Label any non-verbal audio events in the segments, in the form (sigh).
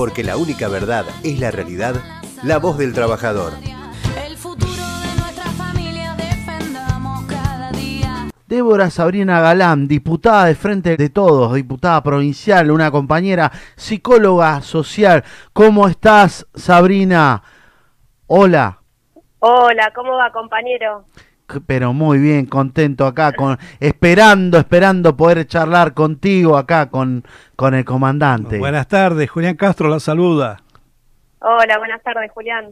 porque la única verdad es la realidad, la voz del trabajador. El futuro de nuestra familia defendamos cada día. Débora Sabrina Galán, diputada de Frente de Todos, diputada provincial, una compañera psicóloga social. ¿Cómo estás, Sabrina? Hola. Hola, ¿cómo va, compañero? Pero muy bien, contento acá, con, esperando, esperando poder charlar contigo acá con, con el comandante. Buenas tardes, Julián Castro la saluda. Hola, buenas tardes, Julián.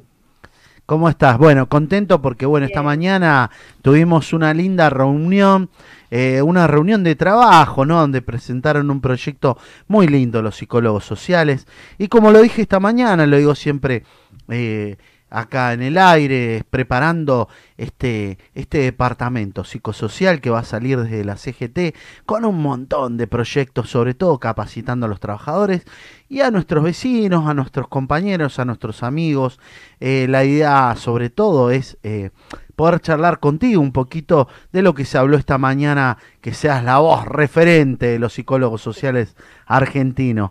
¿Cómo estás? Bueno, contento porque bueno, esta mañana tuvimos una linda reunión, eh, una reunión de trabajo, ¿no? Donde presentaron un proyecto muy lindo los psicólogos sociales. Y como lo dije esta mañana, lo digo siempre eh, acá en el aire, preparando este, este departamento psicosocial que va a salir desde la CGT con un montón de proyectos, sobre todo capacitando a los trabajadores y a nuestros vecinos, a nuestros compañeros, a nuestros amigos. Eh, la idea sobre todo es eh, poder charlar contigo un poquito de lo que se habló esta mañana, que seas la voz referente de los psicólogos sociales argentinos.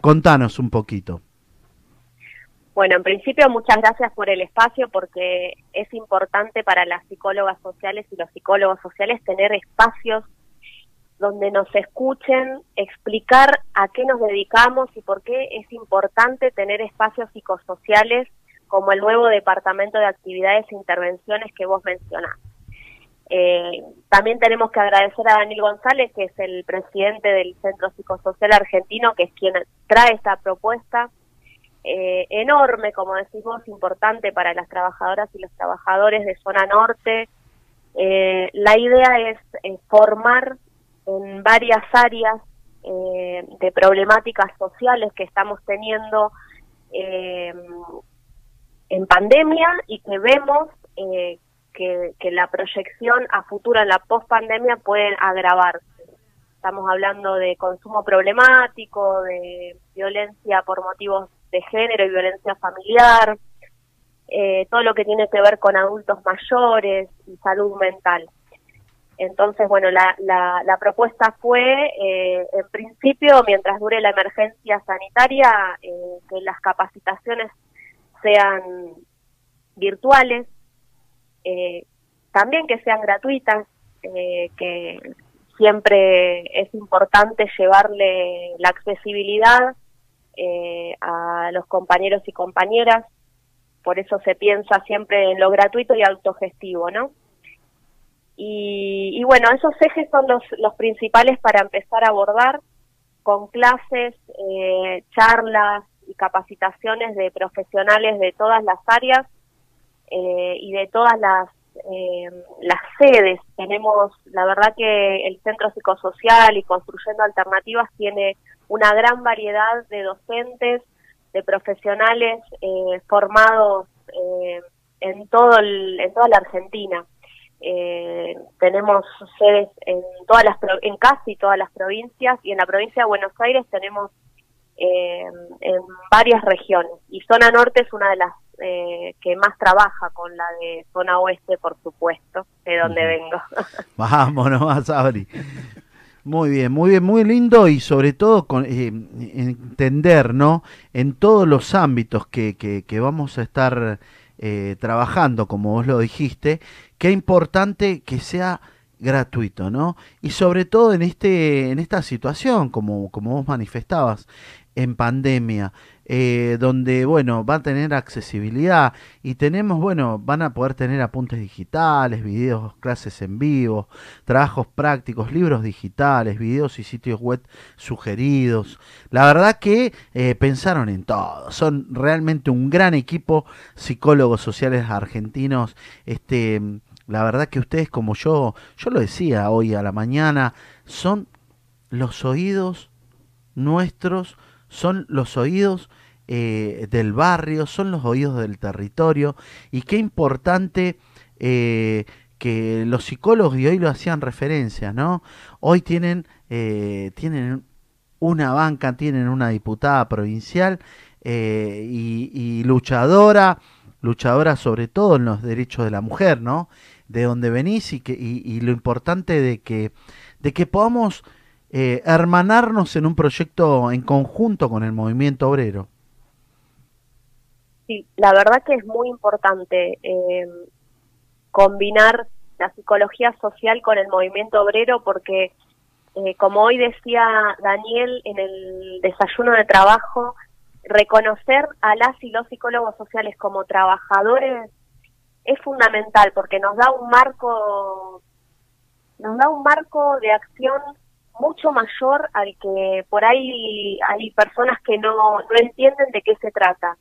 Contanos un poquito. Bueno, en principio, muchas gracias por el espacio porque es importante para las psicólogas sociales y los psicólogos sociales tener espacios donde nos escuchen, explicar a qué nos dedicamos y por qué es importante tener espacios psicosociales como el nuevo Departamento de Actividades e Intervenciones que vos mencionás. Eh, también tenemos que agradecer a Daniel González, que es el presidente del Centro Psicosocial Argentino, que es quien trae esta propuesta eh, enorme, como decimos, importante para las trabajadoras y los trabajadores de zona norte. Eh, la idea es formar en varias áreas eh, de problemáticas sociales que estamos teniendo eh, en pandemia y que vemos que, que la proyección a futuro en la pospandemia pueden agravarse. Estamos hablando de consumo problemático, de violencia por motivos de género y violencia familiar, eh, todo lo que tiene que ver con adultos mayores y salud mental. Entonces, bueno, la, la, la propuesta fue, eh, en principio, mientras dure la emergencia sanitaria, eh, que las capacitaciones sean virtuales, también que sean gratuitas, que siempre es importante llevarle la accesibilidad eh, a los compañeros y compañeras, por eso se piensa siempre en lo gratuito y autogestivo, ¿no? Y, y bueno, esos ejes son los, los principales para empezar a abordar con clases, eh, charlas y capacitaciones de profesionales de todas las áreas eh, y de todas las, eh, las sedes. Tenemos, la verdad que el Centro Psicosocial y Construyendo Alternativas tiene una gran variedad de docentes, de profesionales eh, formados eh, en todo el, en toda la Argentina. Eh, tenemos sedes en todas las en casi todas las provincias y en la provincia de Buenos Aires tenemos eh, en varias regiones y zona norte es una de las eh, que más trabaja con la de zona oeste por supuesto de donde vengo (laughs) Vámonos, más Abri. Muy bien, muy bien, muy lindo y sobre todo con, eh, entender, ¿no? En todos los ámbitos que, que, que vamos a estar eh, trabajando, como vos lo dijiste, qué importante que sea gratuito, ¿no? Y sobre todo en este, en esta situación, como, como vos manifestabas, en pandemia, eh, donde, bueno, va a tener accesibilidad y tenemos, bueno, van a poder tener apuntes digitales, videos, clases en vivo, trabajos prácticos, libros digitales, videos y sitios web sugeridos. La verdad que eh, pensaron en todo. Son realmente un gran equipo psicólogos sociales argentinos. Este, la verdad que ustedes, como yo, yo lo decía hoy a la mañana, son los oídos nuestros, son los oídos eh, del barrio, son los oídos del territorio. Y qué importante eh, que los psicólogos, y hoy lo hacían referencia, ¿no? Hoy tienen, eh, tienen una banca, tienen una diputada provincial y, y luchadora, luchadora sobre todo en los derechos de la mujer, ¿no? De donde venís y, que, y, y lo importante de que, de que podamos eh, hermanarnos en un proyecto en conjunto con el movimiento obrero. Sí, la verdad que es muy importante eh, combinar la psicología social con el movimiento obrero porque, eh, como hoy decía Daniel en el desayuno de trabajo, reconocer a las y los psicólogos sociales como trabajadores es fundamental porque nos da un marco nos da un marco de acción mucho mayor al que por ahí hay personas que no, no entienden de qué se trata.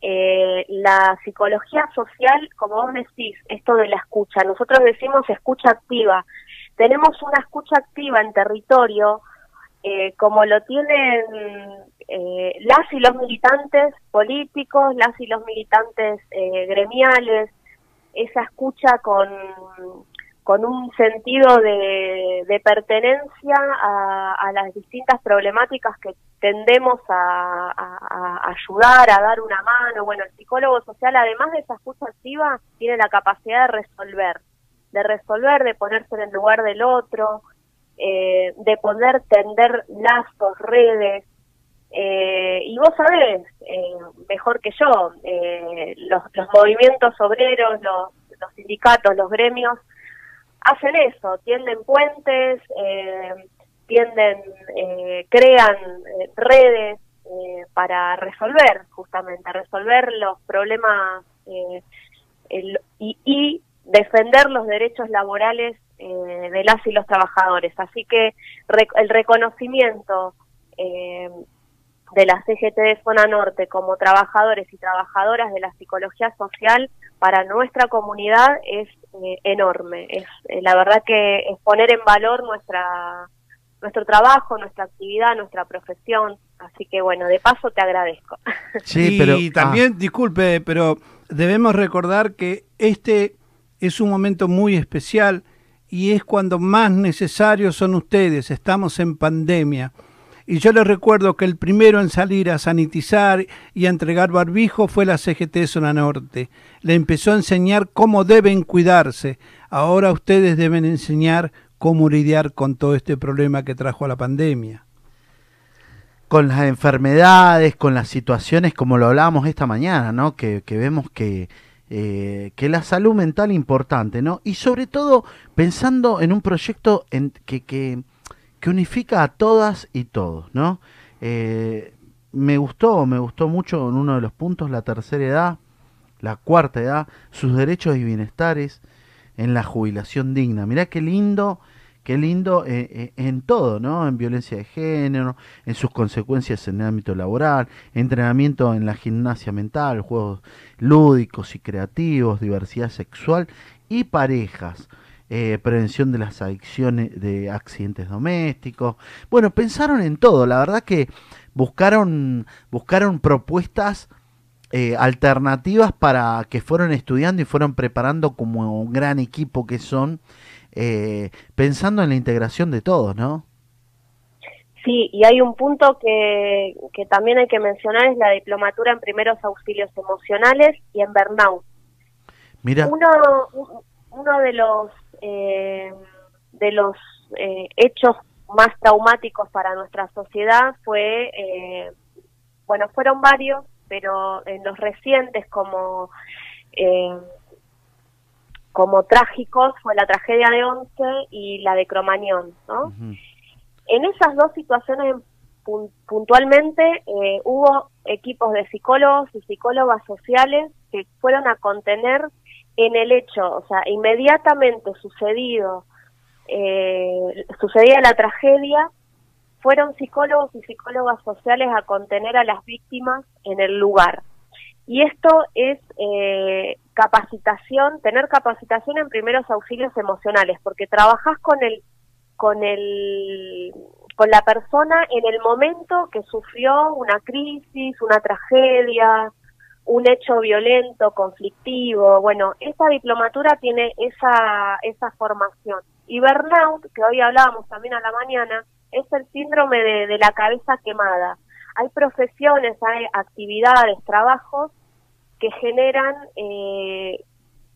Eh, la psicología social, como vos decís, esto de la escucha, nosotros decimos escucha activa. Tenemos una escucha activa en territorio, eh, como lo tienen eh, las y los militantes políticos, las y los militantes eh, gremiales, esa escucha con con un sentido de, pertenencia a, las distintas problemáticas que tendemos a, a, ayudar, a dar una mano. Bueno, el psicólogo social, además de esa escucha activa, tiene la capacidad de resolver, de resolver, de ponerse en el lugar del otro, eh, de poder tender lazos, redes. Eh, y vos sabés, eh, mejor que yo, eh, los, los movimientos obreros, los, los sindicatos, los gremios, hacen eso, tienden puentes, eh, tienden, eh, crean eh, redes para resolver, justamente, resolver los problemas el, y, y, defender los derechos laborales de las y los trabajadores. Así que rec el reconocimiento de la CGT de Zona Norte como trabajadores y trabajadoras de la psicología social para nuestra comunidad es eh, enorme. Es eh, la verdad que es poner en valor nuestra nuestro trabajo, nuestra actividad, nuestra profesión. Así que bueno, de paso te agradezco. (laughs) Sí, pero y también ah. disculpe, pero debemos recordar que este es un momento muy especial y es cuando más necesarios son ustedes. Estamos en pandemia. Y yo les recuerdo que el primero en salir a sanitizar y a entregar barbijo fue la CGT Zona Norte. Le empezó a enseñar cómo deben cuidarse. Ahora ustedes deben enseñar cómo lidiar con todo este problema que trajo la pandemia. Con las enfermedades, con las situaciones como lo hablábamos esta mañana, ¿no? Que, vemos que, eh, que la salud mental es importante, ¿no? Y sobre todo pensando en un proyecto en, que, que que unifica a todas y todos, ¿no? Eh, me gustó, me gustó mucho en uno de los puntos la tercera edad, la cuarta edad, sus derechos y bienestares en la jubilación digna. Mirá qué lindo, qué lindo eh, eh, en todo, ¿no? En violencia de género, en sus consecuencias en el ámbito laboral, entrenamiento en la gimnasia mental, juegos lúdicos y creativos, diversidad sexual y parejas eh, prevención de las adicciones de accidentes domésticos. Bueno, pensaron en todo, la verdad que buscaron, buscaron propuestas eh, alternativas para que fueron estudiando y fueron preparando como un gran equipo que son, eh, pensando en la integración de todos, ¿no? Sí, y hay un punto que, que también hay que mencionar, es la diplomatura en primeros auxilios emocionales y en burnout. Mira. Uno, uno de los eh, de los eh, hechos más traumáticos para nuestra sociedad fue, eh, bueno, fueron varios, pero en los recientes como eh, como trágicos fue la tragedia de Once y la de Cromañón, ¿no? Uh -huh. En esas dos situaciones puntualmente eh, hubo equipos de psicólogos y psicólogas sociales que fueron a contener en el hecho, o sea, inmediatamente sucedido, eh, sucedía la tragedia, fueron psicólogos y psicólogas sociales a contener a las víctimas en el lugar. Y esto es eh, capacitación, tener capacitación en primeros auxilios emocionales, porque trabajas con el, con el, con la persona en el momento que sufrió una crisis, una tragedia, un hecho violento, conflictivo. Bueno, esta diplomatura tiene esa, esa formación. Y burnout, que hoy hablábamos también a la mañana, es el síndrome de, de la cabeza quemada. Hay profesiones, hay actividades, trabajos que generan eh,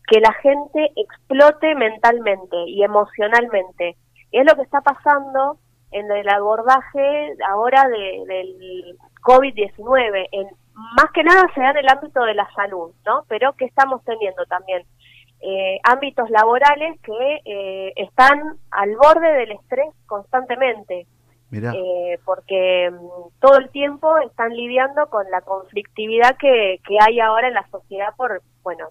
que la gente explote mentalmente y emocionalmente. Y es lo que está pasando en el abordaje ahora de, del COVID-19. En más que nada se da en el ámbito de la salud, ¿no? Pero que estamos teniendo también eh, ámbitos laborales que eh, están al borde del estrés constantemente, eh, porque mm, todo el tiempo están lidiando con la conflictividad que, que hay ahora en la sociedad por, bueno,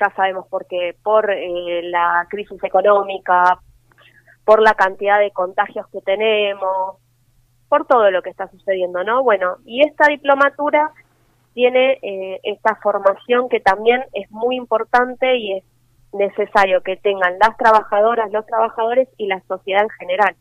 ya sabemos por qué, por eh, la crisis económica, por la cantidad de contagios que tenemos, por todo lo que está sucediendo, ¿no? Bueno, y esta diplomatura tiene eh, esta formación que también es muy importante y es necesario que tengan las trabajadoras, los trabajadores y la sociedad en general.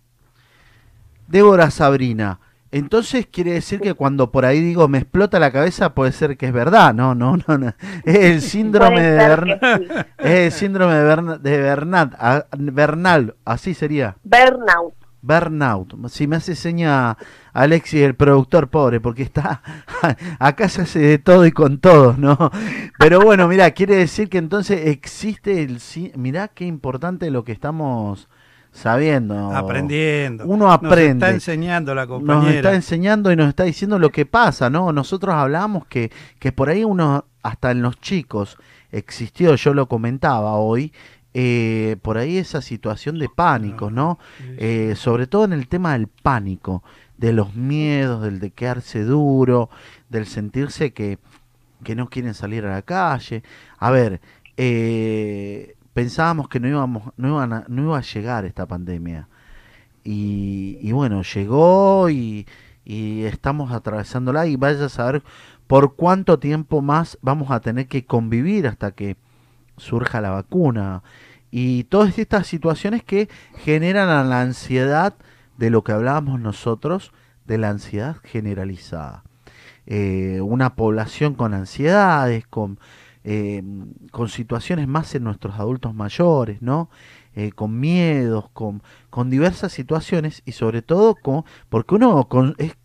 Débora Sabrina. Entonces quiere decir que cuando por ahí digo me explota la cabeza puede ser que es verdad, no, no, no, no. (laughs) (laughs) Es el síndrome de Bernal, sí. es el síndrome de, Berna- de Bernat, Bernal, así sería. Burnout. Burnout. Si me hace seña Alexis, el productor pobre, porque está (laughs) acá se hace de todo y con todos, ¿no? Pero bueno, mira, quiere decir que entonces existe el mirá qué importante lo que estamos sabiendo. Aprendiendo. Uno Nos aprende. está enseñando la Nos compañera. está enseñando y nos está diciendo lo que pasa, ¿no? Nosotros hablamos que, que por ahí uno, hasta en los chicos, existió, yo lo comentaba hoy, eh, por ahí esa situación de pánico, ¿no? Eh, sobre todo en el tema del pánico, de los miedos, del de quedarse duro, del sentirse que, que no quieren salir a la calle. A ver, eh, pensábamos que no íbamos, no iban a- no iba a llegar esta pandemia. Y, y bueno, llegó y, y estamos atravesándola y vaya a saber por cuánto tiempo más vamos a tener que convivir hasta que surja la vacuna. Y todas estas situaciones que generan la ansiedad de lo que hablábamos nosotros, de la ansiedad generalizada. Eh, una población con ansiedades, con, eh, con situaciones más en nuestros adultos mayores, ¿no? Eh, con miedos, con, con diversas situaciones y sobre todo con, porque uno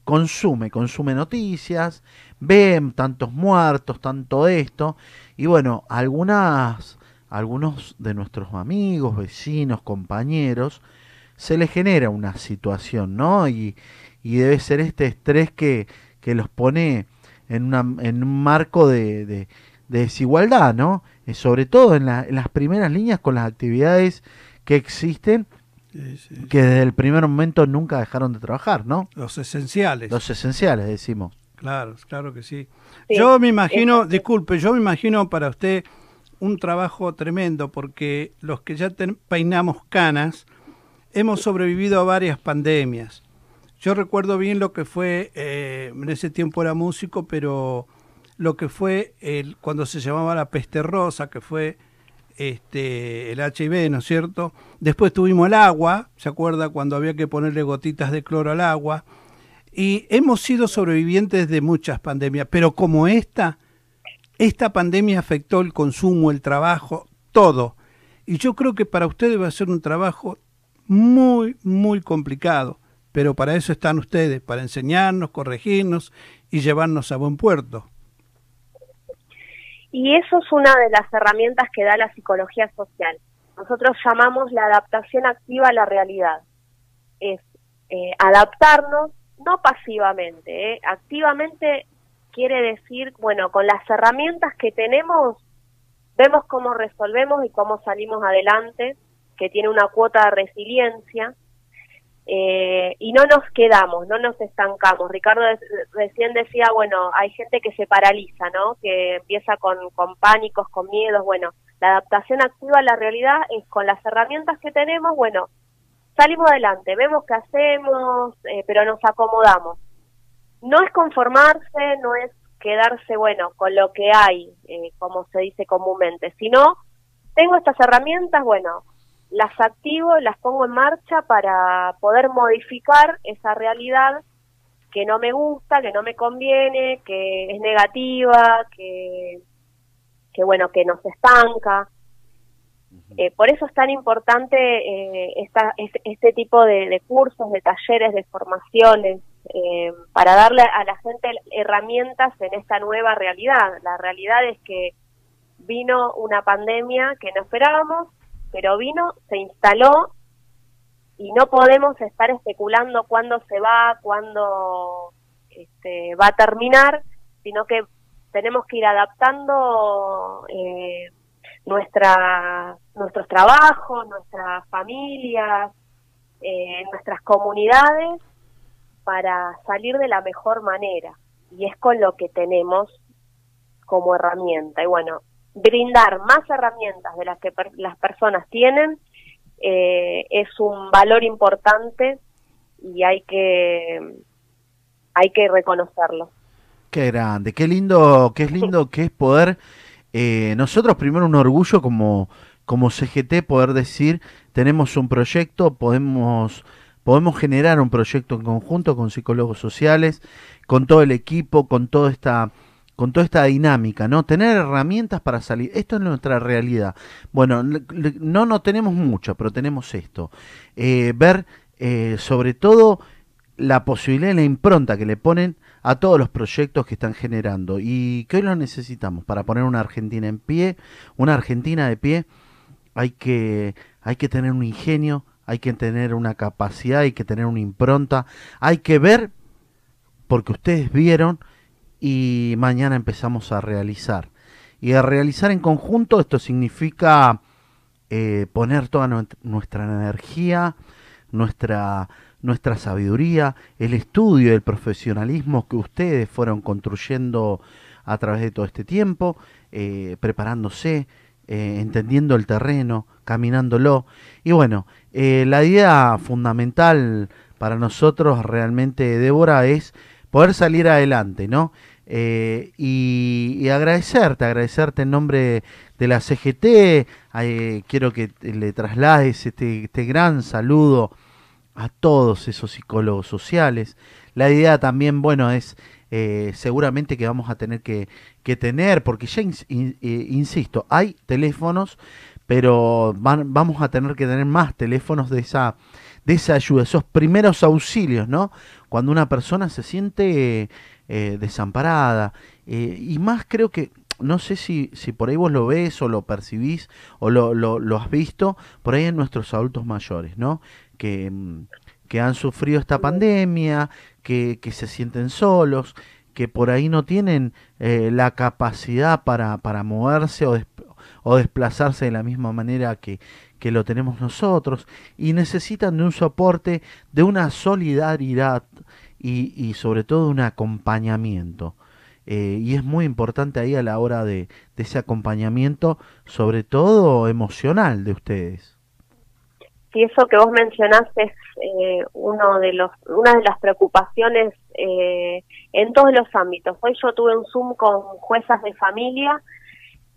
consume, consume noticias, ve tantos muertos, tanto esto, y bueno, algunas, algunos de nuestros amigos, vecinos, compañeros, se les genera una situación, ¿no? Y, y debe ser este estrés que, que los pone en, una, en un marco de, de- de desigualdad, ¿no? Eh, sobre todo en, la- en las primeras líneas con las actividades que existen, Sí, sí. que desde el primer momento nunca dejaron de trabajar, ¿no? Los esenciales. Los esenciales, decimos. Claro, claro que sí. Sí, yo me imagino, disculpe, yo me imagino para usted un trabajo tremendo porque los que ya ten- peinamos canas hemos sobrevivido a varias pandemias. Yo recuerdo bien lo que fue, eh, en ese tiempo era músico, pero lo que fue el, cuando se llamaba la peste rosa, que fue este, el HIV, ¿no es cierto? Después tuvimos el agua, ¿se acuerda? Cuando había que ponerle gotitas de cloro al agua. Y hemos sido sobrevivientes de muchas pandemias, pero como esta, esta pandemia afectó el consumo, el trabajo, todo. Y yo creo que para ustedes va a ser un trabajo muy, muy complicado, pero para eso están ustedes, para enseñarnos, corregirnos y llevarnos a buen puerto. Y eso es una de las herramientas que da la psicología social. Nosotros llamamos la adaptación activa a la realidad. Es eh, adaptarnos, no pasivamente, ¿eh? activamente quiere decir, bueno, con las herramientas que tenemos, vemos cómo resolvemos y cómo salimos adelante, que tiene una cuota de resiliencia, eh, y no nos quedamos, no nos estancamos. Ricardo recién decía, bueno, hay gente que se paraliza, ¿no? Que empieza con, con pánicos, con miedos. Bueno, la adaptación activa a la realidad es con las herramientas que tenemos, bueno, salimos adelante, vemos qué hacemos, eh, pero nos acomodamos. No es conformarse, no es quedarse, bueno, con lo que hay, eh, como se dice comúnmente, sino tengo estas herramientas, bueno, las activo, las pongo en marcha para poder modificar esa realidad que no me gusta, que no me conviene, que es negativa, que, que bueno, que nos estanca. Eh, por eso es tan importante eh, esta, este, este tipo de, de cursos, de talleres, de formaciones, eh, para darle a la gente herramientas en esta nueva realidad. La realidad es que vino una pandemia que no esperábamos, pero vino, se instaló y no podemos estar especulando cuándo se va, cuándo este, va a terminar, sino que tenemos que ir adaptando eh, nuestra, nuestros trabajos, nuestras familias, eh, nuestras comunidades para salir de la mejor manera. Y es con lo que tenemos como herramienta. Y bueno, brindar más herramientas de las que per- las personas tienen eh, es un valor importante y hay que hay que reconocerlo. Qué grande, qué lindo, qué es lindo que es poder, eh, nosotros primero un orgullo como, como CGT poder decir, tenemos un proyecto, podemos, podemos generar un proyecto en conjunto con psicólogos sociales, con todo el equipo, con toda esta, con toda esta dinámica, ¿no? Tener herramientas para salir. Esto es nuestra realidad. Bueno, no, no tenemos mucho, pero tenemos esto. Eh, ver, eh, sobre todo, la posibilidad y la impronta que le ponen a todos los proyectos que están generando y que hoy lo necesitamos para poner una Argentina en pie, una Argentina de pie, hay que hay que tener un ingenio, hay que tener una capacidad, hay que tener una impronta, hay que ver porque ustedes vieron y mañana empezamos a realizar. Y a realizar en conjunto esto significa eh, poner toda nuestra energía, nuestra, nuestra sabiduría, el estudio, el profesionalismo que ustedes fueron construyendo a través de todo este tiempo, eh, preparándose, eh, entendiendo el terreno, caminándolo. Y bueno, la idea fundamental para nosotros realmente, Débora, es poder salir adelante, ¿no? Eh, y, agradecerte, agradecerte en nombre de la CGT, quiero que le traslades este, este gran saludo a todos esos psicólogos sociales. La idea también, bueno, es eh, seguramente que vamos a tener que, que tener, porque ya, eh, insisto, hay teléfonos, pero vamos a tener que tener más teléfonos de esa, de esa ayuda, esos primeros auxilios, ¿no? Cuando una persona se siente eh, desamparada. eh, y más creo que, no sé si, por ahí vos lo ves o lo percibís o lo, has visto, por ahí en nuestros adultos mayores, ¿no? Que, mm, que han sufrido esta pandemia, que, que se sienten solos, que por ahí no tienen eh, la capacidad para, para moverse o, o desplazarse de la misma manera que, que lo tenemos nosotros y necesitan de un soporte, de una solidaridad y, y sobre todo un acompañamiento. Eh, y es muy importante ahí a la hora de, ese acompañamiento, sobre todo emocional de ustedes. Si eso que vos mencionaste es eh, uno de los, una de las preocupaciones eh, en todos los ámbitos. Hoy yo tuve un Zoom con juezas de familia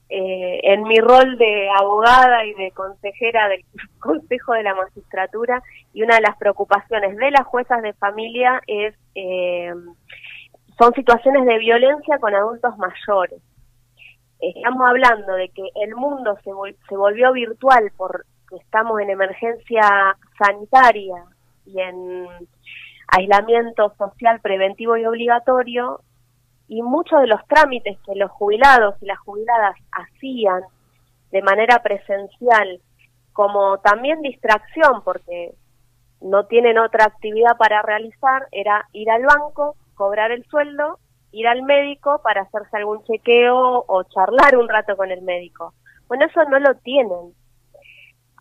eh, en mi rol de abogada y de consejera del (laughs) Consejo de la Magistratura y una de las preocupaciones de las juezas de familia es eh, son situaciones de violencia con adultos mayores. Estamos hablando de que el mundo se, se volvió virtual porque estamos en emergencia sanitaria y en aislamiento social preventivo y obligatorio y muchos de los trámites que los jubilados y las jubiladas hacían de manera presencial como también distracción porque no tienen otra actividad para realizar era ir al banco, cobrar el sueldo, ir al médico para hacerse algún chequeo o charlar un rato con el médico. Bueno, eso no lo tienen.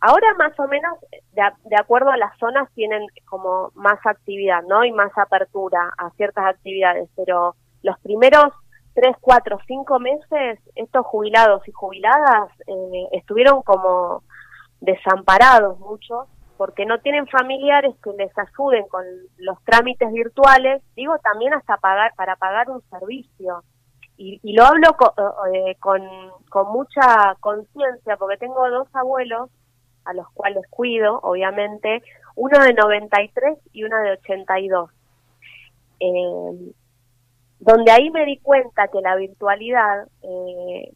Ahora más o menos, de, de acuerdo a las zonas, tienen como más actividad, ¿no? Y más apertura a ciertas actividades, pero los primeros tres, cuatro, cinco meses, estos jubilados y jubiladas eh, estuvieron como desamparados muchos porque no tienen familiares que les ayuden con los trámites virtuales, digo también hasta pagar para pagar un servicio. Y, y lo hablo co- eh, con, con mucha conciencia porque tengo dos abuelos a los cuales cuido, obviamente, uno de 93 y uno de 82. Eh, donde ahí me di cuenta que la virtualidad eh,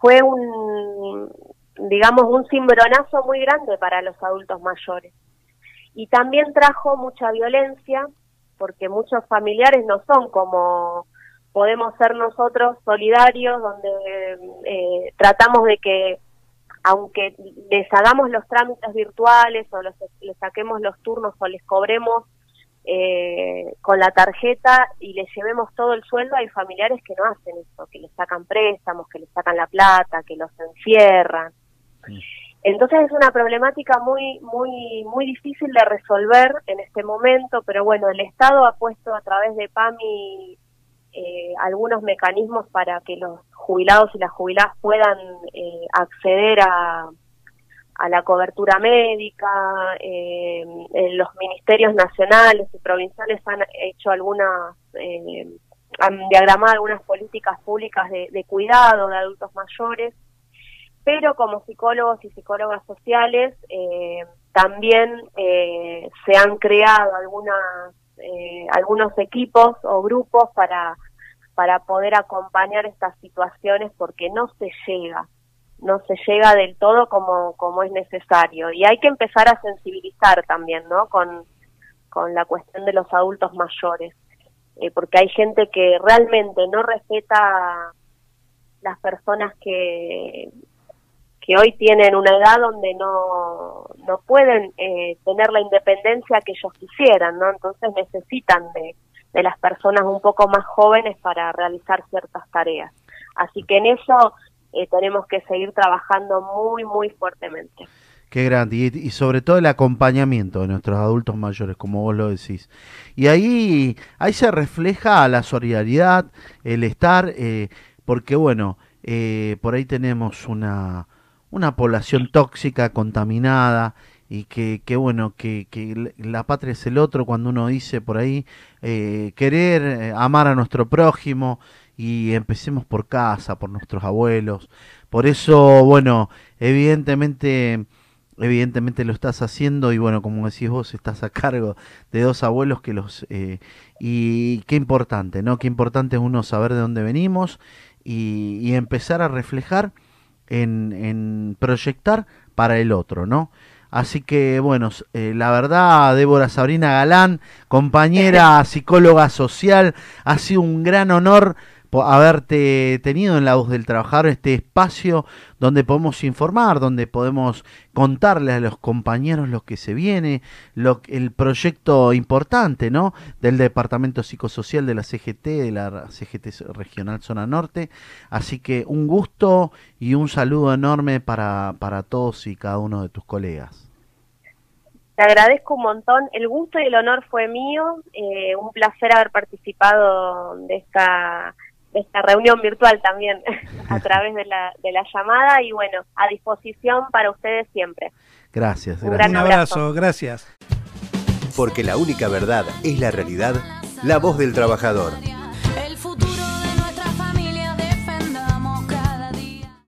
fue un, digamos, un cimbronazo muy grande para los adultos mayores. Y también trajo mucha violencia, porque muchos familiares no son como podemos ser nosotros solidarios, donde eh, tratamos de que, aunque les hagamos los trámites virtuales o los, les saquemos los turnos o les cobremos eh, con la tarjeta y le llevemos todo el sueldo, hay familiares que no hacen eso, que le sacan préstamos, que le sacan la plata, que los encierran. Entonces es una problemática muy, muy, muy difícil de resolver en este momento, pero bueno, el Estado ha puesto a través de PAMI eh, algunos mecanismos para que los jubilados y las jubiladas puedan eh, acceder a, a la cobertura médica. Eh, los ministerios nacionales y provinciales han hecho algunas, eh, han diagramado algunas políticas públicas de, de cuidado de adultos mayores pero como psicólogos y psicólogas sociales eh, también eh, se han creado algunas eh, algunos equipos o grupos para para poder acompañar estas situaciones porque no se llega no se llega del todo como como es necesario. Y hay que empezar a sensibilizar también no con con la cuestión de los adultos mayores eh, porque hay gente que realmente no respeta las personas que que hoy tienen una edad donde no, no pueden eh, tener la independencia que ellos quisieran, ¿no? Entonces necesitan de, de las personas un poco más jóvenes para realizar ciertas tareas. Así que en eso eh, tenemos que seguir trabajando muy, muy fuertemente. Qué grande. Y, y, sobre todo el acompañamiento de nuestros adultos mayores, como vos lo decís. Y ahí, ahí se refleja la solidaridad, el estar, eh, porque bueno, eh, por ahí tenemos una, una población tóxica, contaminada, y que, que bueno, que, la patria es el otro cuando uno dice por ahí eh, querer eh, amar a nuestro prójimo y empecemos por casa, por nuestros abuelos. Por eso, bueno, evidentemente, evidentemente lo estás haciendo y bueno, como decís vos, estás a cargo de dos abuelos que los... Eh, y qué importante, ¿no? Qué importante es uno saber de dónde venimos y empezar a reflejar en, en proyectar para el otro, ¿no? Así que, bueno, eh, la verdad, Débora Sabrina Galán, compañera (laughs) psicóloga social, ha sido un gran honor haberte tenido en la voz del trabajador este espacio donde podemos informar, donde podemos contarles a los compañeros lo que se viene, lo, el proyecto importante ¿no? del Departamento Psicosocial de la CGT, de la CGT Regional Zona Norte. Así que un gusto y un saludo enorme para, para todos y cada uno de tus colegas. Te agradezco un montón. El gusto y el honor fue mío. Eh, un placer haber participado de esta de esta reunión virtual también (laughs) a través de la, de la llamada y bueno, a disposición para ustedes siempre. Gracias. Un, gracias. Un abrazo, gracias. Porque la única verdad es la realidad, la voz del trabajador. El futuro